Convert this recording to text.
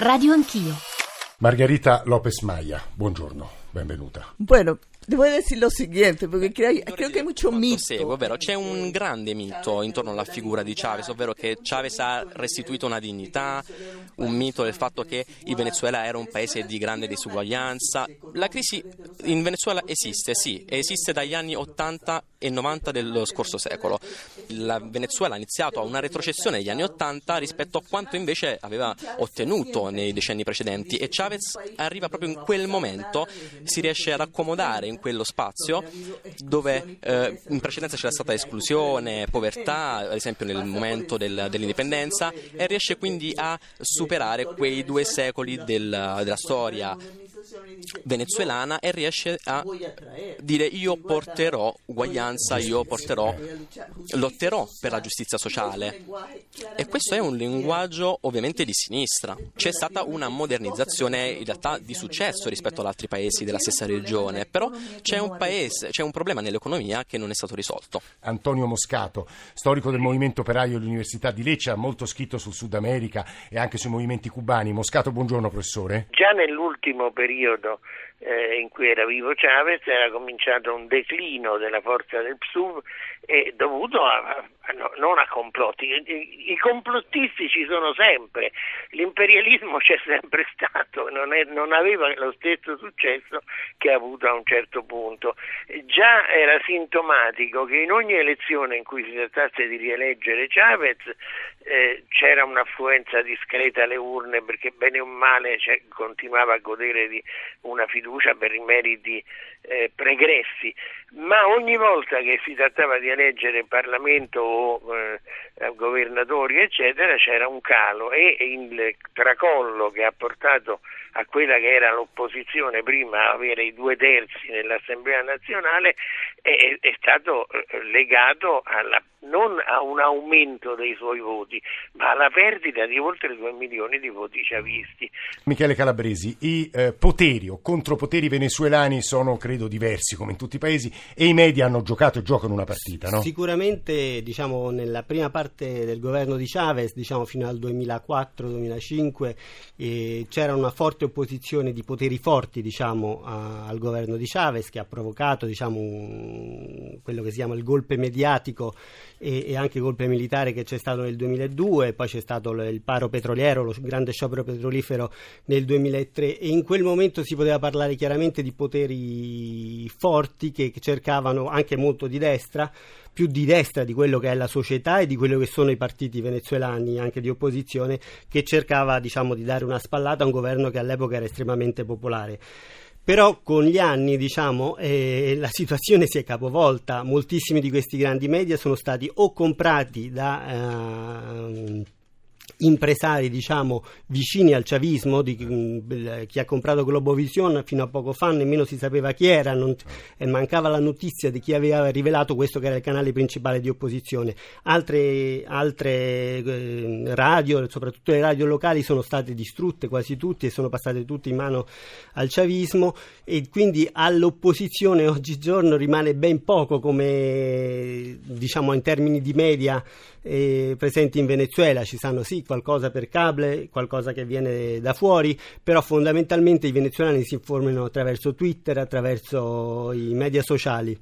Radio Anch'io. Margarita Lopez Maya, buongiorno, benvenuta. Bueno, Devo decir lo siguiente, perché creo, creo che hay mucho mito. Seguo, ovvero c'è un grande mito intorno alla figura di Chavez, ovvero che Chavez ha restituito una dignità, un mito del fatto che il Venezuela era un paese di grande disuguaglianza. La crisi in Venezuela esiste, sì, esiste dagli anni 80 e 90 dello scorso secolo. La Venezuela ha iniziato a una retrocessione negli anni 80 rispetto a quanto invece aveva ottenuto nei decenni precedenti e Chavez arriva proprio in quel momento, si riesce ad accomodare in quello spazio dove eh, in precedenza c'era stata esclusione, povertà, ad esempio nel momento del, dell'indipendenza, e riesce quindi a superare quei due secoli del, della storia venezuelana e riesce a dire io porterò uguaglianza, io porterò, lotterò per la giustizia sociale. E questo è un linguaggio ovviamente di sinistra. C'è stata una modernizzazione in realtà di successo rispetto ad altri paesi della stessa regione, però c'è un, paese, c'è un problema nell'economia che non è stato risolto. Antonio Moscato, storico del movimento operaio dell'Università di Lecce, ha molto scritto sul Sud America e anche sui movimenti cubani. Moscato, buongiorno professore. Già nell'ultimo periodo d'accordo eh, in cui era vivo Chavez era cominciato un declino della forza del PSUV e dovuto a, a, no, non a complotti. I, I, complottisti ci sono sempre, l'imperialismo c'è sempre stato, non, è, non, aveva lo stesso successo che ha avuto a un certo punto. Già era sintomatico che in ogni elezione in cui si trattasse di rieleggere Chavez eh, c'era un'affluenza discreta alle urne perché bene o male cioè, continuava a godere di una fiducia per i meriti eh, pregressi, ma ogni volta che si trattava di eleggere Parlamento o eh, governatori eccetera c'era un calo e il tracollo che ha portato a quella che era l'opposizione prima avere i due terzi nell'Assemblea nazionale è, è stato eh, legato alla, non a un aumento dei suoi voti, ma alla perdita di oltre 2 milioni di voti chavisti. Michele Calabresi, i eh, poteri o contropoteri venezuelani sono credo diversi come in tutti i paesi e i media hanno giocato e giocano una partita, no? Sicuramente diciamo, nella prima parte del governo di Chavez, diciamo, fino al 2004-2005, eh, c'era una forte opposizione di poteri forti diciamo, a, al governo di Chavez che ha provocato diciamo, un quello che si chiama il golpe mediatico e, e, anche il golpe militare che c'è stato nel 2002, poi c'è stato il paro petroliero, lo grande sciopero petrolifero nel 2003 e in quel momento si poteva parlare chiaramente di poteri forti che, che cercavano anche molto di destra più di destra di quello che è la società e di quello che sono i partiti venezuelani, anche di opposizione, che cercava diciamo, di dare una spallata a un governo che all'epoca era estremamente popolare. Però con gli anni diciamo, eh, la situazione si è capovolta, moltissimi di questi grandi media sono stati o comprati da... Eh, impresari diciamo vicini al chavismo di mm, chi ha comprato Globovision fino a poco fa nemmeno si sapeva chi era non, e mancava la notizia di chi aveva rivelato questo che era il canale principale di opposizione. Altre, altre eh, radio soprattutto le radio locali sono state distrutte quasi tutte e sono passate tutte in mano al chavismo e quindi all'opposizione oggigiorno rimane ben poco come diciamo in termini di media eh, presenti in Venezuela ci sanno sì qualcosa per cable, qualcosa che viene da fuori, però fondamentalmente i venezuelani si informano attraverso Twitter, attraverso i media sociali.